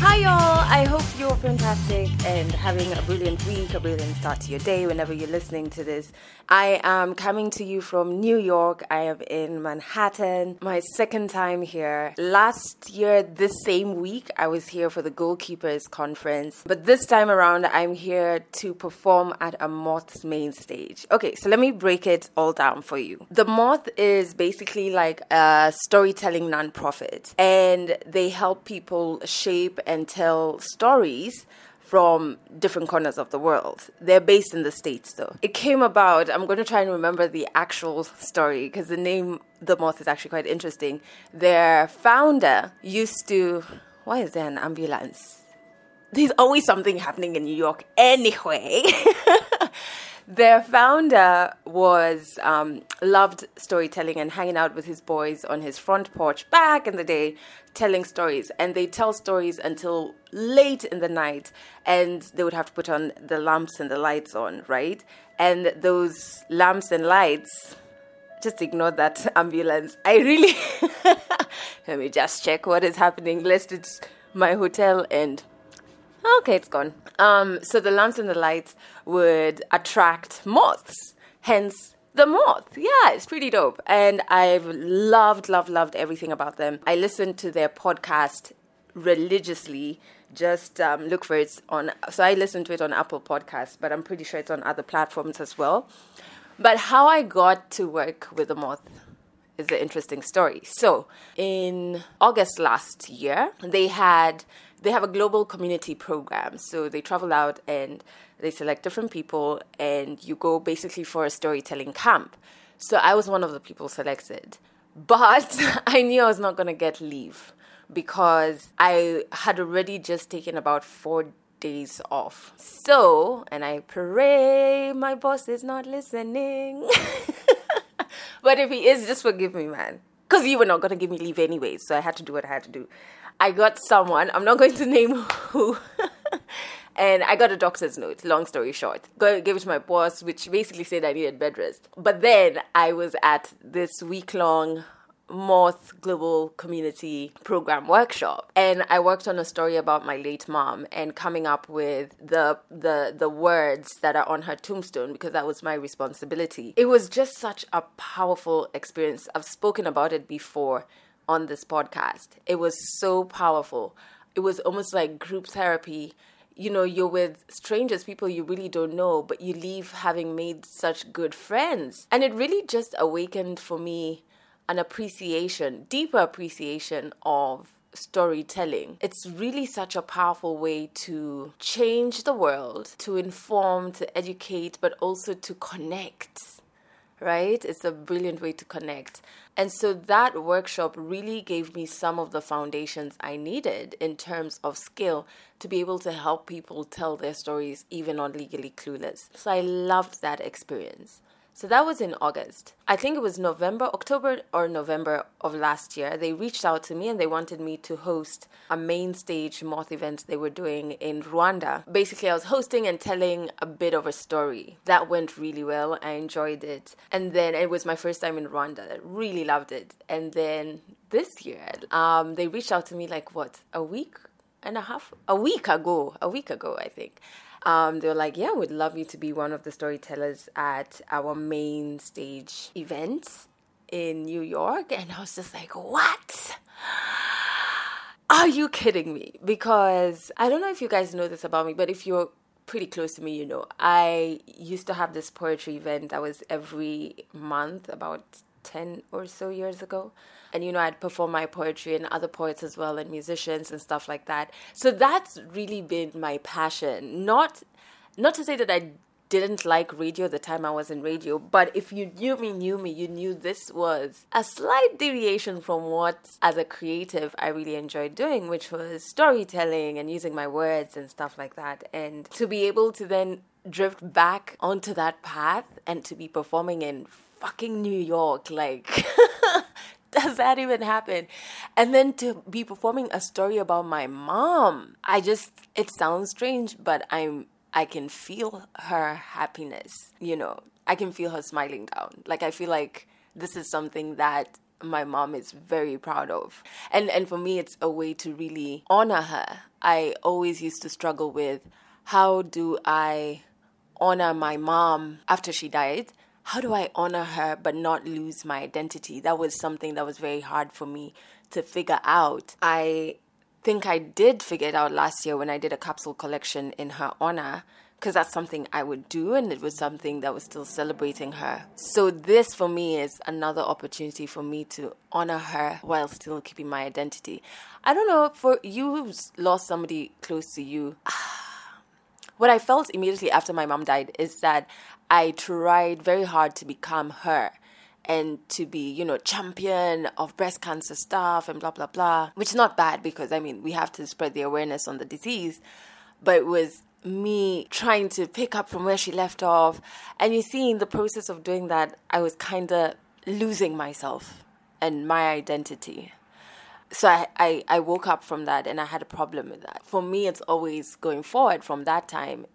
Hi, y'all. I hope you're fantastic and having a brilliant week, a brilliant start to your day whenever you're listening to this. I am coming to you from New York. I am in Manhattan, my second time here. Last year, this same week, I was here for the Goalkeepers Conference, but this time around, I'm here to perform at a Moth's main stage. Okay, so let me break it all down for you. The Moth is basically like a storytelling nonprofit, and they help people shape and tell stories from different corners of the world. They're based in the States though. It came about, I'm going to try and remember the actual story because the name The Moth is actually quite interesting. Their founder used to, why is there an ambulance? There's always something happening in New York anyway. Their founder was um, loved storytelling and hanging out with his boys on his front porch back in the day, telling stories. And they tell stories until late in the night, and they would have to put on the lamps and the lights on, right? And those lamps and lights, just ignore that ambulance. I really let me just check what is happening. Lest it's my hotel and Okay, it's gone. Um, so the lamps and the lights would attract moths, hence the moth. Yeah, it's pretty dope. And I've loved, loved, loved everything about them. I listened to their podcast religiously. Just um, look for it on. So I listened to it on Apple Podcasts, but I'm pretty sure it's on other platforms as well. But how I got to work with the moth is an interesting story. So in August last year, they had they have a global community program. So they travel out and they select different people, and you go basically for a storytelling camp. So I was one of the people selected. But I knew I was not going to get leave because I had already just taken about four days off. So, and I pray my boss is not listening. but if he is, just forgive me, man. Because you were not going to give me leave anyway. So I had to do what I had to do. I got someone, I'm not going to name who, and I got a doctor's note, long story short. Go, gave it to my boss, which basically said I needed bed rest. But then I was at this week long Moth Global Community Program workshop, and I worked on a story about my late mom and coming up with the the the words that are on her tombstone because that was my responsibility. It was just such a powerful experience. I've spoken about it before on this podcast. It was so powerful. It was almost like group therapy. You know, you're with strangers, people you really don't know, but you leave having made such good friends. And it really just awakened for me an appreciation, deeper appreciation of storytelling. It's really such a powerful way to change the world, to inform, to educate, but also to connect right? It's a brilliant way to connect. And so that workshop really gave me some of the foundations I needed in terms of skill to be able to help people tell their stories even on Legally Clueless. So I loved that experience. So that was in August. I think it was November, October or November of last year. They reached out to me and they wanted me to host a main stage moth event they were doing in Rwanda. Basically, I was hosting and telling a bit of a story. That went really well. I enjoyed it. And then it was my first time in Rwanda. I really loved it. And then this year, um, they reached out to me like what, a week and a half? A week ago. A week ago, I think um, they were like, yeah, we'd love you to be one of the storytellers at our main stage events in New York. And I was just like, what? Are you kidding me? Because I don't know if you guys know this about me, but if you're pretty close to me, you know, I used to have this poetry event that was every month, about 10 or so years ago. And, you know, I'd perform my poetry and other poets as well and musicians and stuff like that. So that's really been my passion. Not, not to say that I didn't like radio the time I was in radio, but if you knew me, knew me, you knew this was a slight deviation from what, as a creative, I really enjoyed doing, which was storytelling and using my words and stuff like that. And to be able to then drift back onto that path and to be performing in fucking New York. Like, does that even happen? And then to be performing a story about my mom. I just, it sounds strange, but I'm I can feel her happiness, you know, I can feel her smiling down. Like I feel like this is something that my mom is very proud of. And and for me it's a way to really honor her. I always used to struggle with how do I honor my mom after she died? How do I honor her but not lose my identity? That was something that was very hard for me to figure out. I think I did figure it out last year when I did a capsule collection in her honor because that's something I would do and it was something that was still celebrating her. So, this for me is another opportunity for me to honor her while still keeping my identity. I don't know, for you who's lost somebody close to you, what I felt immediately after my mom died is that I tried very hard to become her and to be, you know, champion of breast cancer stuff and blah, blah, blah, which is not bad because, I mean, we have to spread the awareness on the disease. But it was me trying to pick up from where she left off. And you see, in the process of doing that, I was kind of losing myself and my identity. So I, I, I woke up from that and I had a problem with that. For me, it's always going forward from that time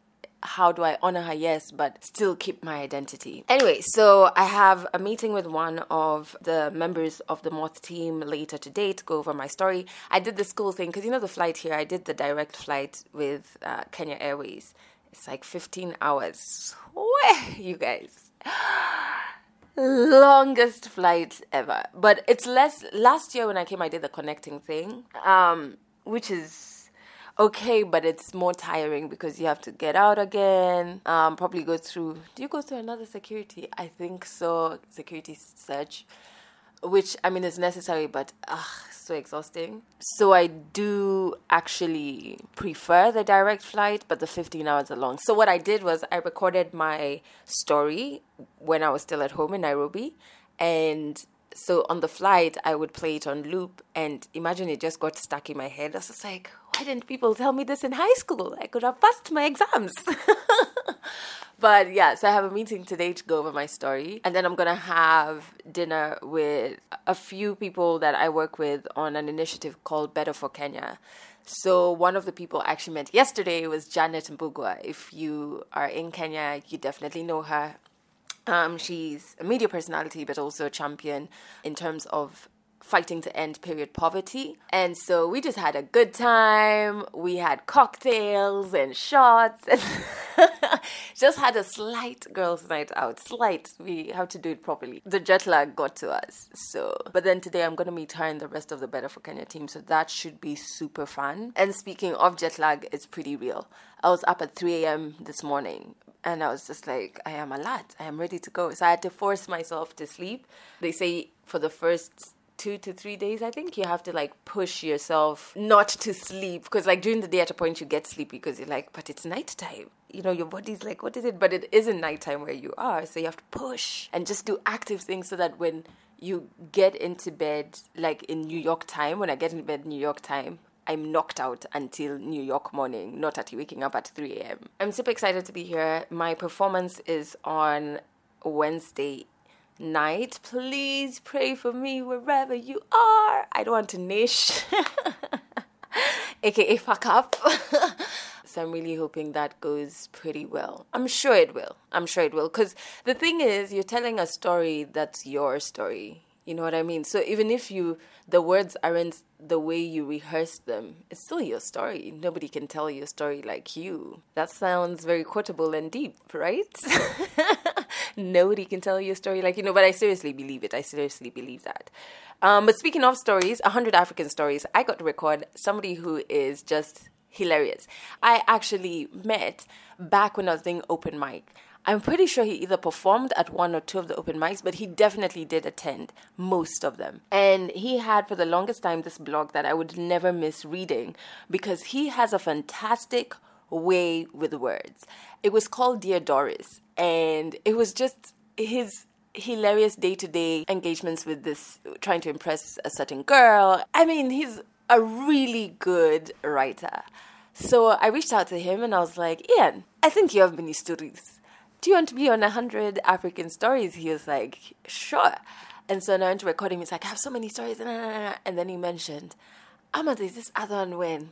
how do I honor her? Yes, but still keep my identity. Anyway, so I have a meeting with one of the members of the Moth team later today to go over my story. I did the school thing because you know the flight here, I did the direct flight with uh, Kenya Airways. It's like 15 hours. Where, you guys? longest flight ever but it's less last year when i came i did the connecting thing um which is okay, but it's more tiring because you have to get out again. Um, probably go through. Do you go through another security? I think so. Security search, which I mean is necessary, but ugh, so exhausting. So I do actually prefer the direct flight, but the 15 hours are long. So what I did was I recorded my story when I was still at home in Nairobi, and so on the flight I would play it on loop, and imagine it just got stuck in my head. I was just like, why didn't people tell me this in high school? I could have passed my exams. but yeah, so I have a meeting today to go over my story. And then I'm going to have dinner with a few people that I work with on an initiative called Better for Kenya. So one of the people I actually met yesterday was Janet Mbugua. If you are in Kenya, you definitely know her. Um, she's a media personality, but also a champion in terms of fighting to end period poverty. And so we just had a good time. We had cocktails and shots and just had a slight girls' night out. Slight. We have to do it properly. The jet lag got to us. So, but then today I'm going to meet her and the rest of the Better for Kenya team. So that should be super fun. And speaking of jet lag, it's pretty real. I was up at 3 a.m. this morning and I was just like, I am alert. I am ready to go. So I had to force myself to sleep. They say for the first two to three days, I think you have to like push yourself not to sleep because like during the day at a point you get sleepy because you're like, but it's nighttime. You know, your body's like, what is it? But it isn't nighttime where you are. So you have to push and just do active things so that when you get into bed, like in New York time, when I get into bed New York time, I'm knocked out until New York morning, not at waking up at 3 a.m. I'm super excited to be here. My performance is on Wednesday night. Please pray for me wherever you are. I don't want to niche, aka fuck up. so I'm really hoping that goes pretty well. I'm sure it will. I'm sure it will. Because the thing is, you're telling a story that's your story. You know what I mean? So even if you the words aren't the way you rehearse them, it's still your story. Nobody can tell your story like you. That sounds very quotable and deep, right? Nobody can tell your story like you know, but I seriously believe it. I seriously believe that. Um, but speaking of stories, 100 African stories, I got to record somebody who is just hilarious. I actually met back when I was doing open mic. I'm pretty sure he either performed at one or two of the open mics, but he definitely did attend most of them. And he had for the longest time this blog that I would never miss reading because he has a fantastic way with words. It was called Dear Doris, and it was just his hilarious day to day engagements with this, trying to impress a certain girl. I mean, he's a really good writer. So I reached out to him and I was like, Ian, I think you have many stories do you want to be on a hundred African stories? He was like, sure. And so now I went to record. He's like, I have so many stories. And then he mentioned, Amma, there's this other one when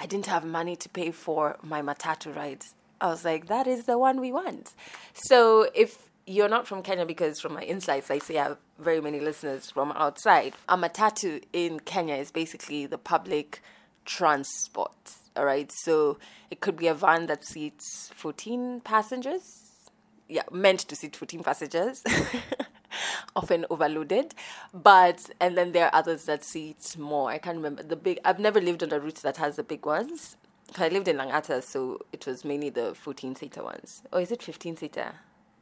I didn't have money to pay for my matatu ride. I was like, that is the one we want. So if you're not from Kenya, because from my insights, I see I have very many listeners from outside. A matatu in Kenya is basically the public transport. All right. So it could be a van that seats 14 passengers. Yeah, meant to seat 14 passengers. often overloaded but and then there are others that seat more i can't remember the big i've never lived on a route that has the big ones I lived in Langata, so it was mainly the 14 seater ones. Or is it 15 seater?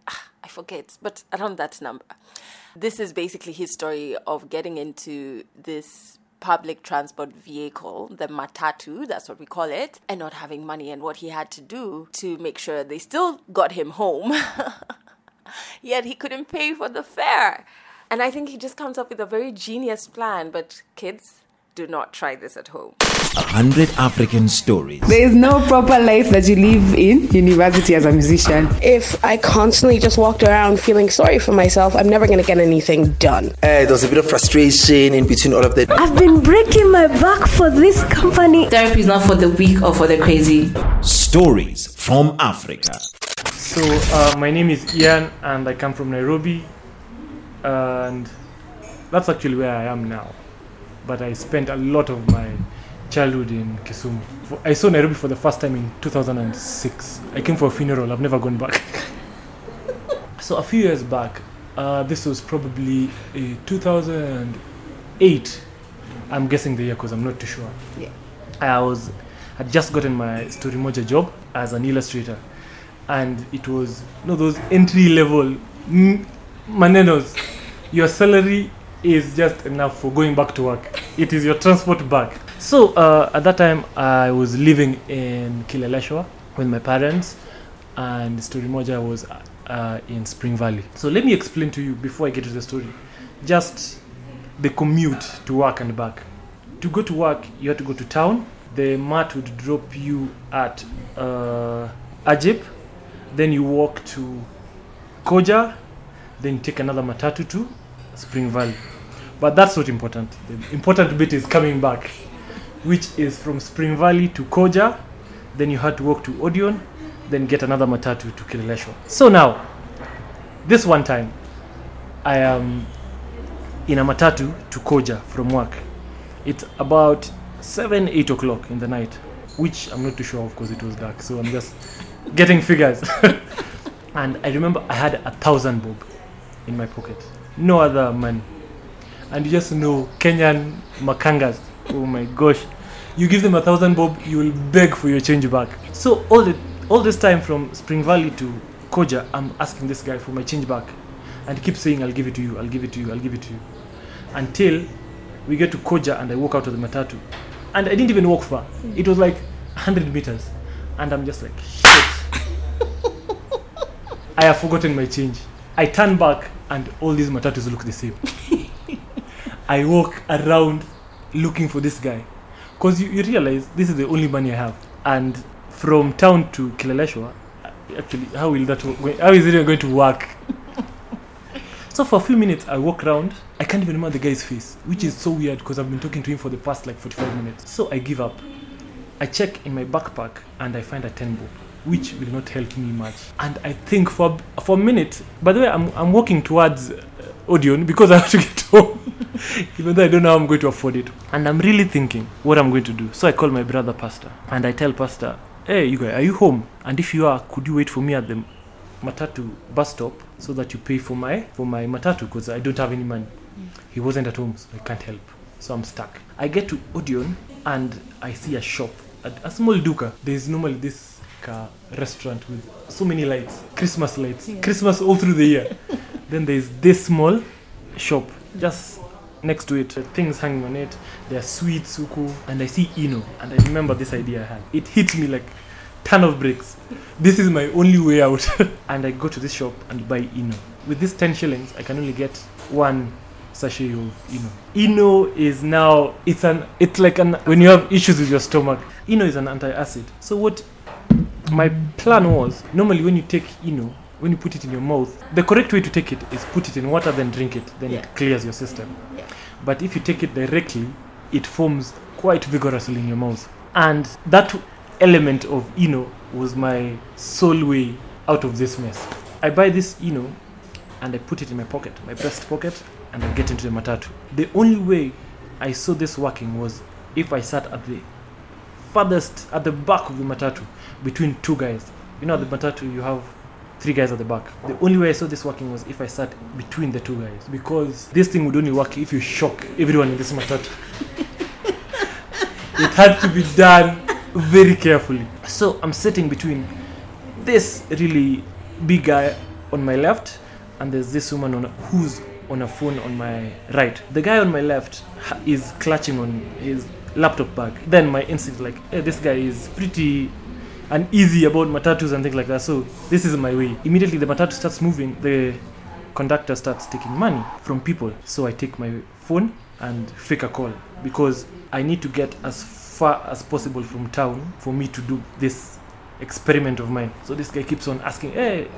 Ah, I forget, but around that number. This is basically his story of getting into this public transport vehicle, the matatu, that's what we call it, and not having money and what he had to do to make sure they still got him home. Yet he couldn't pay for the fare. And I think he just comes up with a very genius plan, but kids, do not try this at home. A hundred African stories. There is no proper life that you live in university as a musician. If I constantly just walked around feeling sorry for myself, I'm never going to get anything done. Uh, there was a bit of frustration in between all of that. I've been breaking my back for this company. Therapy is not for the weak or for the crazy. Stories from Africa. So, uh, my name is Ian and I come from Nairobi. And that's actually where I am now. But I spent a lot of my childhood in Kisumu. I saw Nairobi for the first time in 2006. I came for a funeral, I've never gone back. so, a few years back, uh, this was probably uh, 2008. I'm guessing the year because I'm not too sure. Yeah. I was had just gotten my Storymoja job as an illustrator, and it was you know those entry level mm, manenos. Your salary is just enough for going back to work. It is your transport back. So uh, at that time, I was living in Kileleshwa with my parents, and Storymoja was uh, in Spring Valley. So let me explain to you before I get to the story, just the commute to work and back. To go to work, you had to go to town. The mat would drop you at uh, Ajip, then you walk to Koja, then you take another matatu to Spring Valley. But that's not important. The important bit is coming back, which is from Spring Valley to Koja, then you had to walk to Odeon, then get another matatu to Kileleshwa. So now, this one time, I am in a matatu to Koja from work. It's about 7, 8 o'clock in the night, which I'm not too sure of because it was dark. So I'm just getting figures. and I remember I had a thousand bob in my pocket, no other money. And you just know Kenyan makangas. Oh my gosh. You give them a thousand bob, you will beg for your change back. So all the all this time from Spring Valley to Koja, I'm asking this guy for my change back. And he keeps saying, I'll give it to you, I'll give it to you, I'll give it to you. Until we get to Koja and I walk out of the matatu. And I didn't even walk far. It was like 100 meters. And I'm just like, shit. I have forgotten my change. I turn back and all these matatus look the same. I walk around looking for this guy. Because you, you realize this is the only money I have. And from town to Kileleshwa, actually, how will that work? How is it going to work? so for a few minutes, I walk around. I can't even remember the guy's face, which is so weird because I've been talking to him for the past like 45 minutes. So I give up. I check in my backpack and I find a 10 bob, which will not help me much. And I think for for a minute, by the way, I'm, I'm walking towards uh, Odeon because I have to get home, even though I don't know how I'm going to afford it. And I'm really thinking what I'm going to do. So I call my brother, Pastor, and I tell Pastor, hey, you guys, are you home? And if you are, could you wait for me at the matatu bus stop so that you pay for my for my matatu because I don't have any money. He wasn't at home, so I can't help. So I'm stuck. I get to Odeon and I see a shop, a, a small duka. There's normally this uh, restaurant with so many lights, Christmas lights, Christmas all through the year. then there's this small shop just next to it. Uh, things hanging on it. There are sweets, suku, and I see Eno. And I remember this idea I had. It hit me like ton of bricks. This is my only way out. and I go to this shop and buy Eno. With this 10 shillings, I can only get one sachet of Eno. Eno is now it's an it's like an when you have issues with your stomach. Eno is an anti-acid. So what my plan was normally when you take Eno, when you put it in your mouth, the correct way to take it is put it in water then drink it. Then Yeah. it clears your system. Yeah. But if you take it directly, it forms quite vigorously in your mouth. And that element of Eno was my sole way out of this mess. I buy this Eno and I put it in my pocket, my breast pocket, and I get into the matatu. The only way I saw this working was if I sat at the farthest, at the back of the matatu, between two guys. You know, the matatu, you have three guys at the back. The only way I saw this working was if I sat between the two guys, because this thing would only work if you shock everyone in this matatu. it had to be done very carefully. So I'm sitting between this really big guy on my left, and there's this woman on who's on a phone on my right. The guy on my left is clutching on his laptop bag. Then my instinct like, hey, this guy is pretty uneasy about matatus and things like that. So this is my way. Immediately the matatu starts moving. The conductor starts taking money from people. So I take my phone and fake a call because I need to get as far as possible from town for me to do this experiment of mine. So this guy keeps on asking, hey,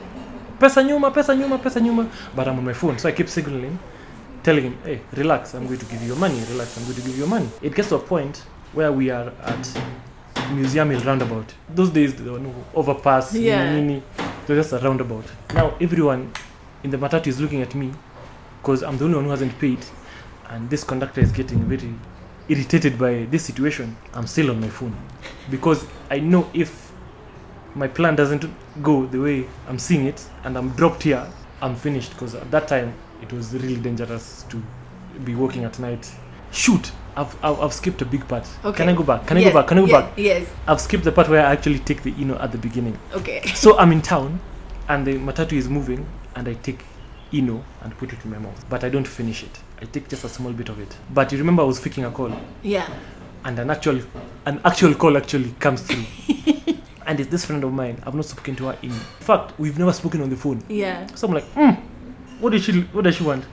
pesa nyuma, pesa nyuma, pesa nyuma. But I'm on my phone. So I keep signaling, telling him, hey, relax, I'm going to give you your money. Relax, I'm going to give you your money. It gets to a point where we are at Museum Hill roundabout. Those days there were no overpass, Yeah. nini. It was just a roundabout. Now everyone in the matatu is looking at me because I'm the only one who hasn't paid, and this conductor is getting very irritated by this situation. I'm still on my phone because I know if my plan doesn't go the way I'm seeing it and I'm dropped here, I'm finished because at that time it was really dangerous to be walking at night. Shoot, I've, I've, I've skipped a big part. Okay. Can I go back? Can I go back? Can I go yeah, back? Yes. I've skipped the part where I actually take the Eno at the beginning. Okay. So I'm in town and the matatu is moving and I take Eno and put it in my mouth. But I don't finish it. I take just a small bit of it. But you remember I was faking a call Yeah. and an actual an actual call actually comes through. and it's this friend of mine. I've not spoken to her in. In fact, we've never spoken on the phone. Yeah. So I'm like, hmm, what does she what does she want?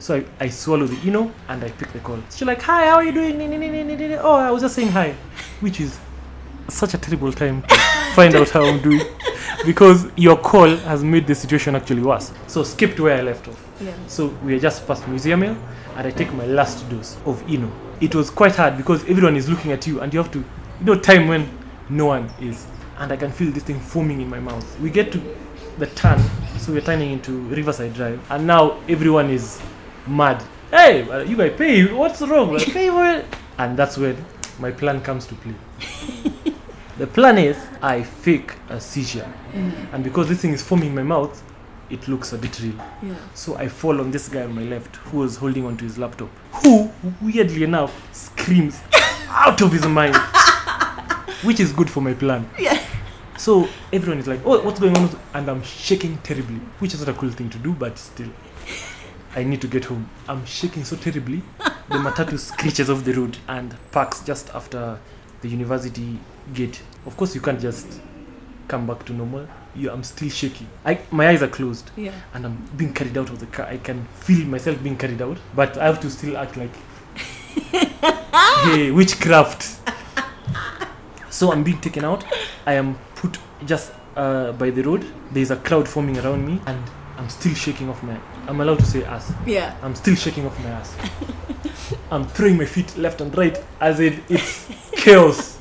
So I, I swallow the Eno and I pick the call. She's like, Hi, how are you doing? Oh, I was just saying hi. Which is such a terrible time to find out how I'm doing. Because your call has made the situation actually worse. So skipped where I left off. Yeah. So we are just past Museum Hill and I take my last dose of Eno. It was quite hard because everyone is looking at you and you have to, you know, time when no one is. And I can feel this thing foaming in my mouth. We get to the turn, so we're turning into Riverside Drive, and now everyone is mad. Hey, uh, you guys pay, what's wrong? Like, pay for it. And that's when my plan comes to play. the plan is I fake a seizure. And because this thing is foaming in my mouth, it looks a bit real. Yeah. So I fall on this guy on my left who was holding onto his laptop, who, weirdly enough, screams out of his mind, which is good for my plan. Yeah. So everyone is like, "Oh, what's going on?" And I'm shaking terribly, which is not a cool thing to do, but still, I need to get home. I'm shaking so terribly, the matatu screeches off the road and parks just after the university gate. Of course, you can't just come back to normal. You, I'm still shaking. I, my eyes are closed Yeah. and I'm being carried out of the car. I can feel myself being carried out, but I have to still act like, hey, witchcraft. so I'm being taken out. I am put just uh, by the road. There's a crowd forming around me, and I'm still shaking off my. I'm allowed to say ass. Yeah. I'm still shaking off my ass. I'm throwing my feet left and right as in it's chaos.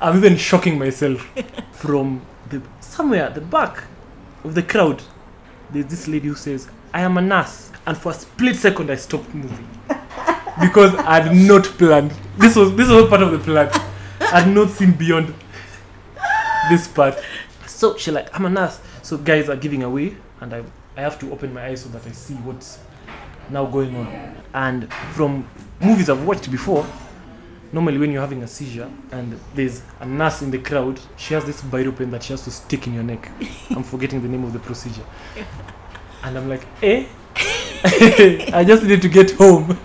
I'm even shocking myself from the somewhere at the back of the crowd. There's this lady who says, "I am a nurse," and for a split second I stopped moving because I had not planned. This was this was part of the plan. I had not seen beyond this part. So she like, "I'm a nurse." So guys are giving away, and I I have to open my eyes so that I see what's now going on. And from movies I've watched before, normally when you're having a seizure and there's a nurse in the crowd, she has this biro pen that she has to stick in your neck. I'm forgetting the name of the procedure. And I'm like, eh? I just need to get home.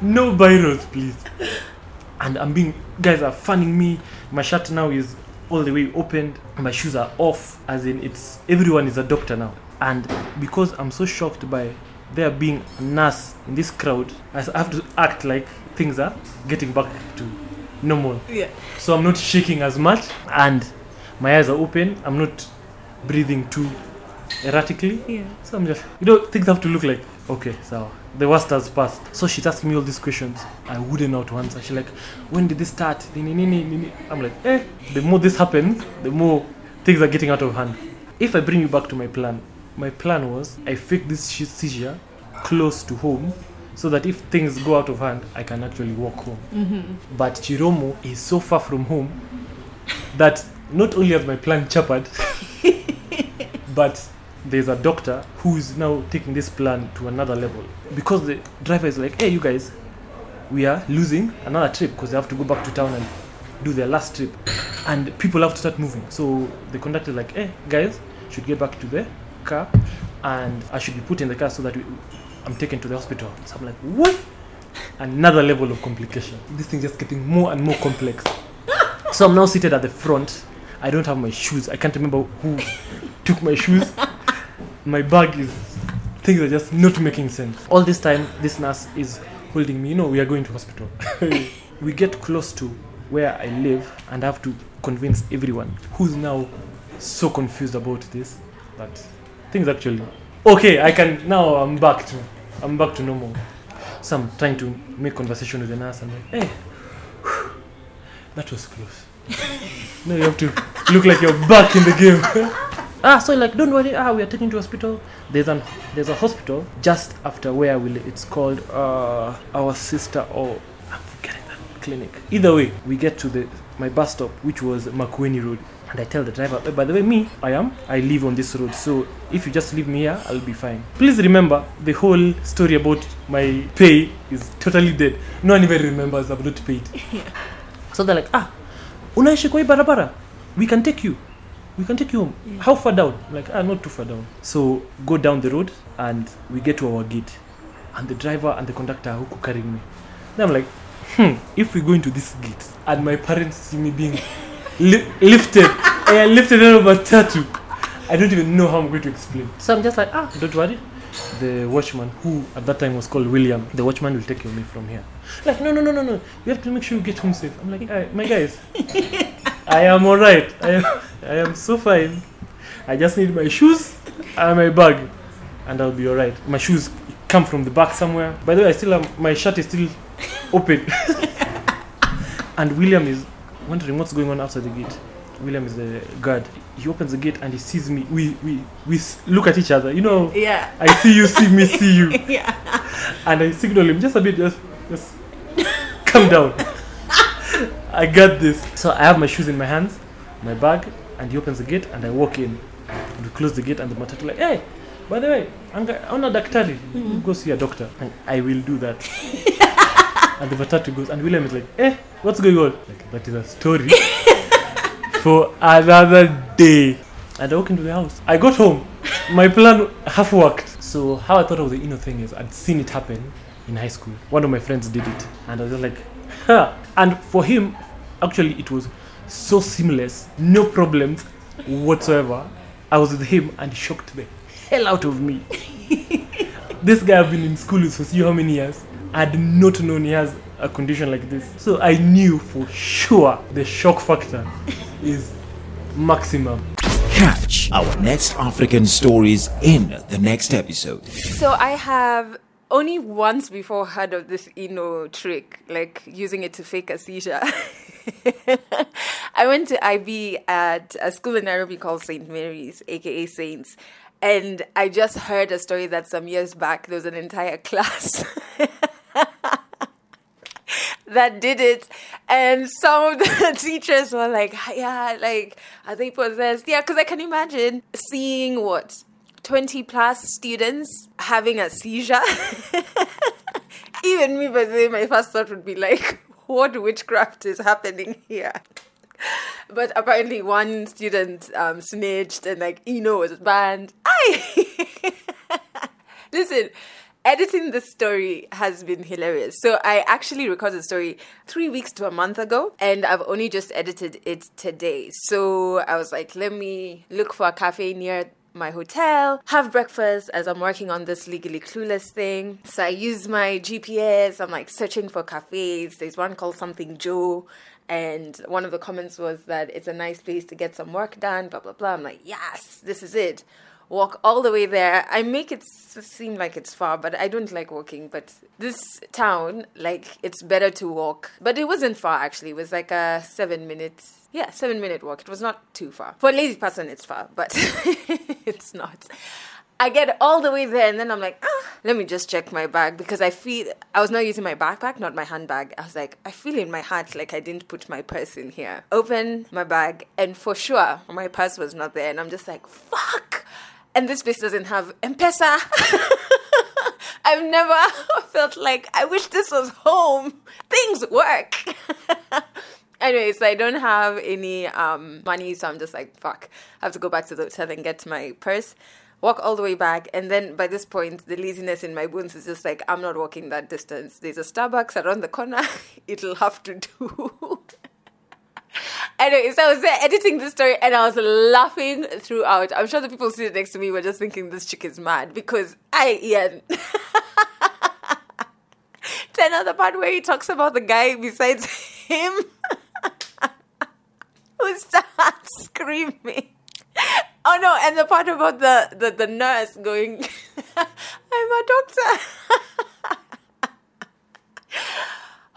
no biros, please. And I'm being, guys are fanning me. My shirt now is all the way opened. My shoes are off, as in it's everyone is a doctor now. And because I'm so shocked by there being a nurse in this crowd, I have to act like things are getting back to normal. Yeah. So I'm not shaking as much, and my eyes are open. I'm not breathing too erratically. Yeah. So I'm just, you know, things have to look like okay. So the worst has passed. So she's asking me all these questions. I wouldn't know to answer. She's like, when did this start? I'm like, eh. The more this happens, the more things are getting out of hand. If I bring you back to my plan, my plan was I fake this seizure close to home so that if things go out of hand, I can actually walk home. But Chiromo is so far from home that not only has my plan chappered, but there's a doctor who's now taking this plan to another level because the driver is like, hey, you guys, we are losing another trip because they have to go back to town and do their last trip, and people have to start moving. So the conductor is like, hey, guys, should get back to the car, and I should be put in the car so that we, I'm taken to the hospital. So I'm like, what? Another level of complication. This thing just getting more and more complex. So I'm now seated at the front. I don't have my shoes. I can't remember who took my shoes. My bag is things are just not making sense. All this time, this nurse is holding me. You know, we are going to hospital. we get close to where I live and have to convince everyone who's now so confused about this that things actually okay. I can now. I'm back to I'm back to normal. So I'm trying to make conversation with the nurse. I'm like, hey, that was close. now you have to look like you're back in the game. ah, so like, don't worry. Ah, we are taking to hospital. There's an there's a hospital just after where we live. It's called uh our sister or I'm forgetting that clinic. Either way, we get to the my bus stop, which was Makueni Road. And I tell the driver, "Eh, by the way, me, I am, I live on this road. So if you just leave me here, I'll be fine. Please remember, the whole story about my pay is totally dead. No one even remembers I've not paid. So they're like, ah, unaishi kwa barabara? We can take you. We can take you home. How far down? Like, ah, not too far down. So go down the road and we get to our gate. And the driver and the conductor are carrying me. Then I'm like, hmm, if we go into this gate and my parents see me being li- lifted, eh, lifted out of a tattoo, I don't even know how I'm going to explain. So I'm just like, ah, don't worry. The watchman, who at that time was called William, the watchman will take you away from here. Like, no, no, no, no, no. We have to make sure you get home safe. I'm like, "Eh, my guys, I am alright. I am, I am so fine. I just need my shoes and my bag, and I'll be alright. My shoes come from the back somewhere. By the way, I still have my shirt is still open. and William is wondering what's going on outside the gate. William is the guard. He opens the gate and he sees me. We we we look at each other. You know, Yeah. I see you, see me, see you. Yeah. And I signal him just a bit, just just calm down. I got this. So I have my shoes in my hands, my bag, and he opens the gate and I walk in. And we close the gate and the matatu like, hey, by the way, anga- ona daktari, go see a doctor. And I will do that. and the matatu goes, and William is like, eh, what's going on? Like, that is a story for another day. And I walk into the house. I got home. My plan half worked. So how I thought of the Eno thing is I'd seen it happen in high school. One of my friends did it. And I was like, huh. And for him, actually it was so seamless, no problems whatsoever. I was with him and he shocked the hell out of me. this guy I've been in school with for see how many years. I had not known he has a condition like this. So I knew for sure the shock factor is maximum. Catch our next African stories in the next episode. So I have only once before heard of this Eno trick, like using it to fake a seizure. I went to IB at a school in Nairobi called St. Mary's, aka Saints. And I just heard a story that some years back there was an entire class that did it and some of the teachers were like yeah like are they possessed yeah because i can imagine seeing what 20 plus students having a seizure even me by the way my first thought would be like what witchcraft is happening here but apparently one student um, snitched and like Eno was banned. I listen. Editing the story has been hilarious. So I actually recorded the story three weeks to a month ago, and I've only just edited it today. So I was like, let me look for a cafe near my hotel, have breakfast as I'm working on this legally clueless thing. So I use my GPS. I'm like searching for cafes. There's one called something Joe. And one of the comments was that it's a nice place to get some work done, blah, blah, blah. I'm like, yes, this is it. walk all the way there. I make it seem like it's far, but I don't like walking. But this town, like, it's better to walk. But it wasn't far actually. It was like a seven minutes. Yeah, seven minute walk. It was not too far. For a lazy person, it's far, but it's not. I get all the way there and then I'm like, ah, let me just check my bag because I feel I was not using my backpack, not my handbag. I was like, I feel in my heart like I didn't put my purse in here. Open my bag and for sure my purse was not there and I'm just like, fuck. And this place doesn't have M-Pesa. I've never felt like I wish this was home. Things work. Anyway, so I don't have any um, money, so I'm just like, fuck. I have to go back to the hotel and get my purse, walk all the way back. And then by this point, the laziness in my bones is just like, I'm not walking that distance. There's a Starbucks around the corner. It'll have to do. anyway, so I was there editing the story and I was laughing throughout. I'm sure the people sitting next to me were just thinking this chick is mad because I, Ian. Then another part where he talks about the guy besides him who screaming. Oh no, and the part about the, the, the nurse going, I'm a doctor.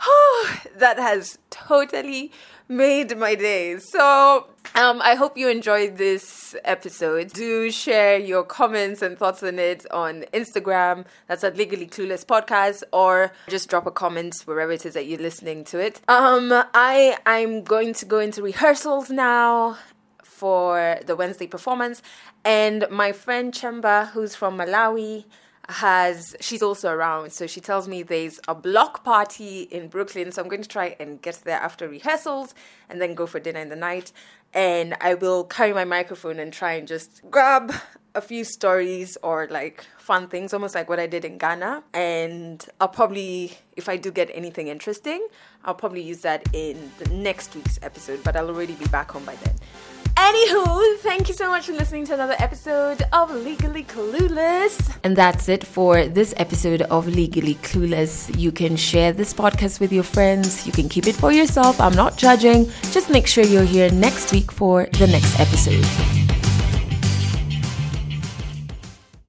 Oh, that has totally made my day. So, um, I hope you enjoyed this episode. Do share your comments and thoughts on it on Instagram. That's at Legally Clueless Podcast, or just drop a comment wherever it is that you're listening to it. Um, I I'm going to go into rehearsals now for the Wednesday performance, and my friend Chemba, who's from Malawi, has she's also around. So she tells me there's a block party in brooklyn. So i'm going to try and get there after rehearsals and then go for dinner in the night. And i will carry my microphone and try and just grab a few stories or like fun things almost like what i did in ghana. And i'll probably if i do get anything interesting i'll probably use that in the next week's episode but i'll already be back home by then Anywho, thank you so much for listening to another episode of Legally Clueless. And that's it for this episode of Legally Clueless. You can share this podcast with your friends. You can keep it for yourself. I'm not judging. Just make sure you're here next week for the next episode.